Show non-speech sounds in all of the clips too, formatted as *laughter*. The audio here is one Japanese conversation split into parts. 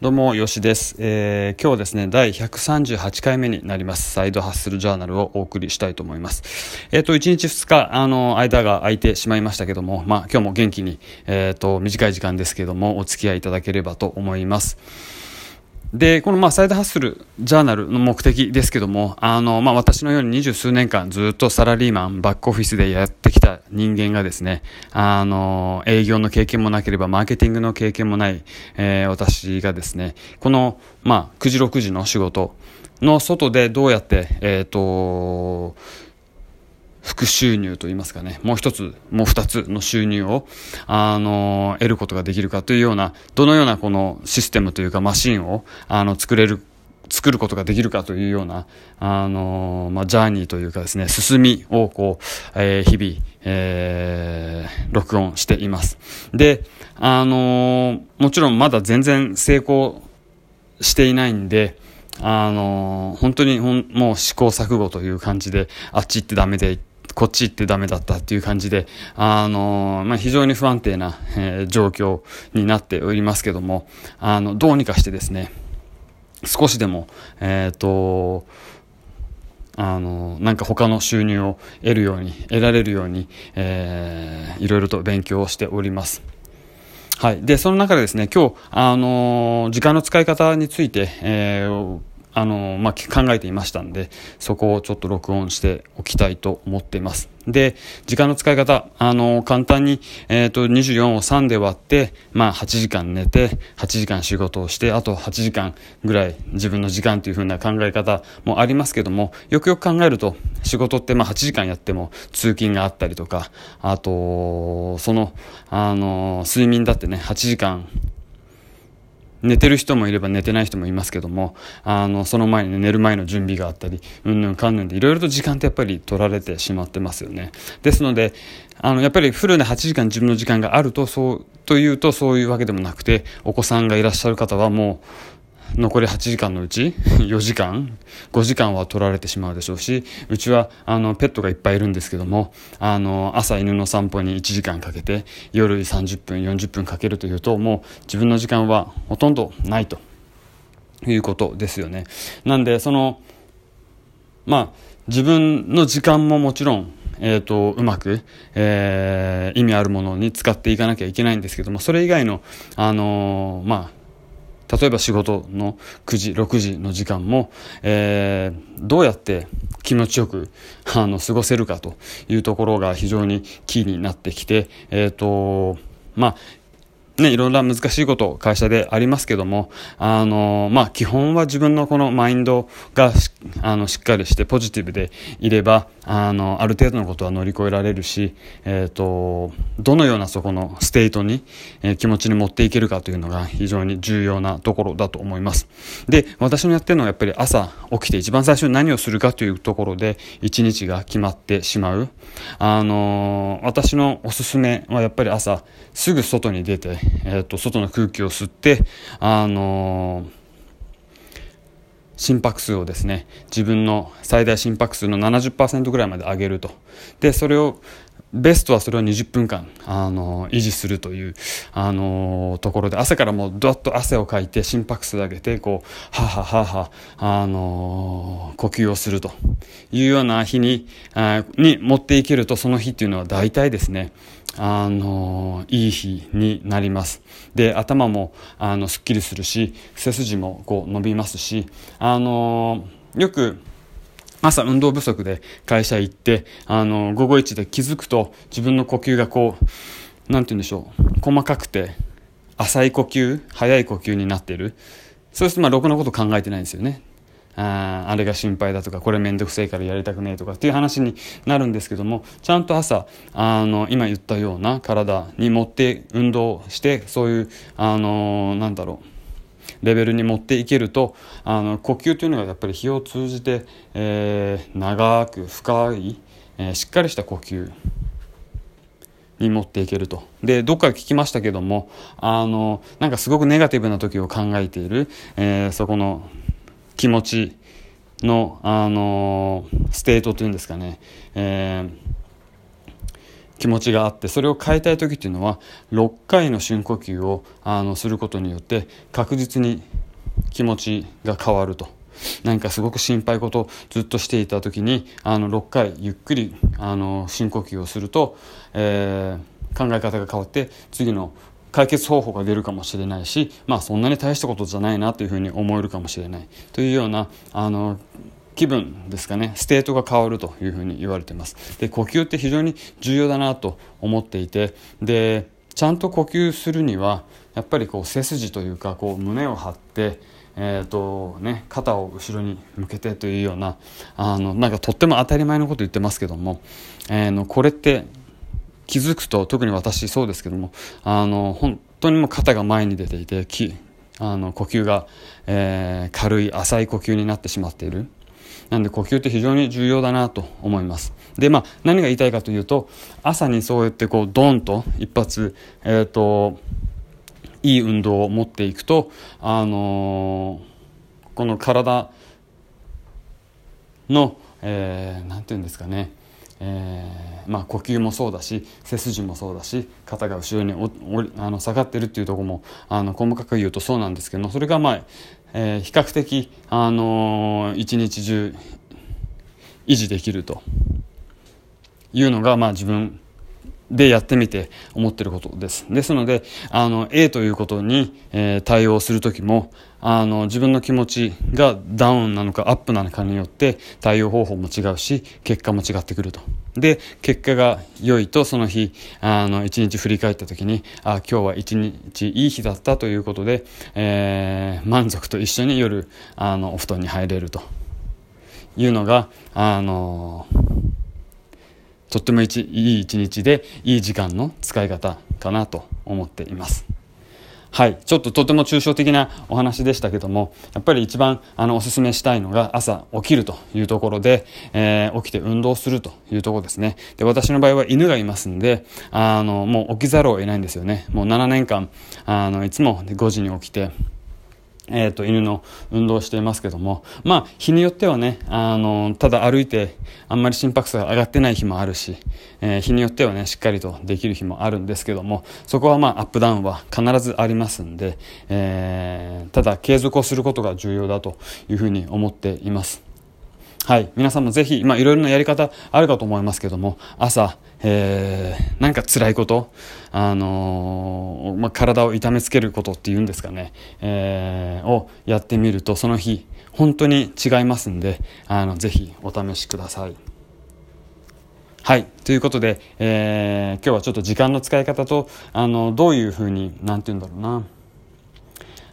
どうも、よしです。えー、今日ですね、第138回目になります、サイドハッスルジャーナルをお送りしたいと思います。えっ、ー、と、1日2日、あの、間が空いてしまいましたけども、まあ、今日も元気に、えっ、ー、と、短い時間ですけども、お付き合いいただければと思います。で、このまあサイドハッスルジャーナルの目的ですけども、あの、まあ私のように二十数年間ずっとサラリーマン、バックオフィスでやってきた人間がですね、あの、営業の経験もなければマーケティングの経験もない、えー、私がですね、この、まあ9時6時の仕事の外でどうやって、えっ、ー、と、副収入といいますかね、もう一つ、もう二つの収入を、あの、得ることができるかというような、どのようなこのシステムというかマシンを、あの、作れる、作ることができるかというような、あの、まあ、ジャーニーというかですね、進みをこう、えー、日々、えー、録音しています。で、あのもちろんまだ全然成功していないんで、あの本当にほんもう試行錯誤という感じで、あっち行ってダメでこっち行ってダメだったっていう感じで、あの、まあ、非常に不安定な、えー、状況になっておりますけども、あの、どうにかしてですね、少しでも、えっ、ー、と、あの、なんか他の収入を得るように、得られるように、えー、いろいろと勉強をしております。はい。で、その中でですね、今日、あの時間の使い方について、えー、あの、まあ、考えていましたんで、そこをちょっと録音しておきたいと思っています。で、時間の使い方、あの、簡単に、えっ、ー、と、24を3で割って、まあ、8時間寝て、8時間仕事をして、あと8時間ぐらい自分の時間というふうな考え方もありますけども、よくよく考えると、仕事ってまあ8時間やっても通勤があったりとか、あと、その、あの、睡眠だってね、8時間寝てる人もいれば寝てない人もいますけども、あの、その前に、ね、寝る前の準備があったり、うんぬんかんぬんでいろいろと時間ってやっぱり取られてしまってますよね。ですので、あの、やっぱりフルで8時間自分の時間があると、そう、というとそういうわけでもなくて、お子さんがいらっしゃる方はもう、残り8時間のうち *laughs* 4時間5時間は取られてしまうでしょうしうちはあのペットがいっぱいいるんですけどもあの朝犬の散歩に1時間かけて夜30分40分かけるというともう自分の時間はほとんどないということですよね。なんでそのまあ自分の時間ももちろんえーと、うまく、えー、意味あるものに使っていかなきゃいけないんですけどもそれ以外の、あのー、まあ、例えば仕事の9時、6時の時間も、えー、どうやって気持ちよく、あの、過ごせるかというところが非常にキーになってきて、えっ、ー、と、まあ、ね、いろんな難しいこと会社でありますけども、あの、まあ、基本は自分のこのマインドがあのしっかりしてポジティブでいれば、あの、ある程度のことは乗り越えられるし、えっ、ー、と、どのようなそこの state に、えー、気持ちに持っていけるかというのが非常に重要なところだと思います。で、私のやってるのはやっぱり朝起きて一番最初に何をするかというところで一日が決まってしまう。あの、私のおすすめはやっぱり朝すぐ外に出て、えっ、ー、と、外の空気を吸って、あのー心拍数をですね自分の最大心拍数の70%ぐらいまで上げるとでそれをベストはそれを20分間、あの維持するという、あのところで、朝からもうどっと汗をかいて心拍数上げて、こう、はははは、あの呼吸をするというような日に、あに持っていけると、その日っていうのは大体ですね、あのいい日になります。で、頭も、あの、すっきりするし、背筋もこう伸びますし、あのよく、朝運動不足で会社行って、あの、午後一で気づくと自分の呼吸がこう、なんて言うんでしょう、細かくて、浅い呼吸、速い呼吸になっている。そうすると、まあ、ろくなこと考えてないんですよね。ああれが心配だとか、これめんどくさいからやりたくねえとかっていう話になるんですけども、ちゃんと朝、あの、今言ったような体に持って運動して、そういう、あの、なんだろう、レベルに持っていけるとあの呼吸というのがやっぱり日を通じて、えー、長く深い、えー、しっかりした呼吸に持っていけると。で、どっか聞きましたけども、あの、なんかすごくネガティブな時を考えている、えー、そこの気持ちの、あの、 state というんですかね、えー気持ちがあってそれを変えたい時っていうのは6回の深呼吸をあのすることによって確実に気持ちが変わると。何かすごく心配事をずっとしていた時にあの6回ゆっくりあの深呼吸をすると、えー、考え方が変わって次の解決方法が出るかもしれないしまあそんなに大したことじゃないなというふうに思えるかもしれないというようなあの気分ですかね state が変わるというふうに言われてますで呼吸って非常に重要だなと思っていてでちゃんと呼吸するにはやっぱりこう背筋というかこう胸を張ってえーとね、肩を後ろに向けてというようなあのなんかとっても当たり前のこと言ってますけども、えー、のこれって気づくと特に私そうですけどもあの本当にもう肩が前に出ていてきあの呼吸が、えー、軽い浅い呼吸になってしまっている。なんで呼吸って非常に重要だなと思います。で、まあ何が言いたいかというと、朝にそうやってこうドンと一発、えっ、ー、と、いい運動を持っていくと、あのー、この体の、えー、なんて言うんですかね、えーまあ、呼吸もそうだし背筋もそうだし肩が後ろにおおあの下がってるっていうところもあの細かく言うとそうなんですけどそれがまあ、えー、比較的、あのー、一日中維持できるというのが、まあ、自分でやってみて思ってることです。ですので、あの、A ということに、えー、対応するときも、あの、自分の気持ちがダウンなのかアップなのかによって対応方法も違うし、結果も違ってくると。で、結果が良いとその日、あの、一日振り返ったときに、あ、今日は一日いい日だったということで、えー、満足と一緒に夜、あの、お布団に入れるというのが、あのとってもいい一日でいい時間の使い方かなと思っています。はい。ちょっととても抽象的なお話でしたけども、やっぱり一番あのお勧めしたいのが朝起きるというところで、えー、起きて運動するというところですね。で、私の場合は犬がいますんで、あの、もう起きざるを得ないんですよね。もう7年間、あの、いつも5時に起きて、えっ、ー、と、犬の運動をしていますけども、まあ、日によってはね、あの、ただ歩いて、あんまり心拍数が上がってない日もあるし、えー、日によってはね、しっかりとできる日もあるんですけども、そこはまあ、アップダウンは必ずありますんで、えー、ただ、継続をすることが重要だというふうに思っています。はい。皆さんもぜひ、まあ、いろいろなやり方あるかと思いますけども、朝、えー、なんか辛いこと、あのー、まあ、体を痛めつけることっていうんですかね、えー、をやってみると、その日、本当に違いますんで、あの、ぜひお試しください。はい。ということで、えー、今日はちょっと時間の使い方と、あの、どういうふうに、なんて言うんだろうな、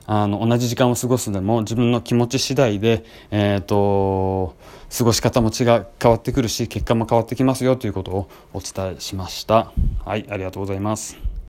あの、同じ時間を過ごすでも自分の気持ち次第で、えっ、ー、と、過ごし方も違う、変わってくるし、結果も変わってきますよということをお伝えしました。はい、ありがとうございます。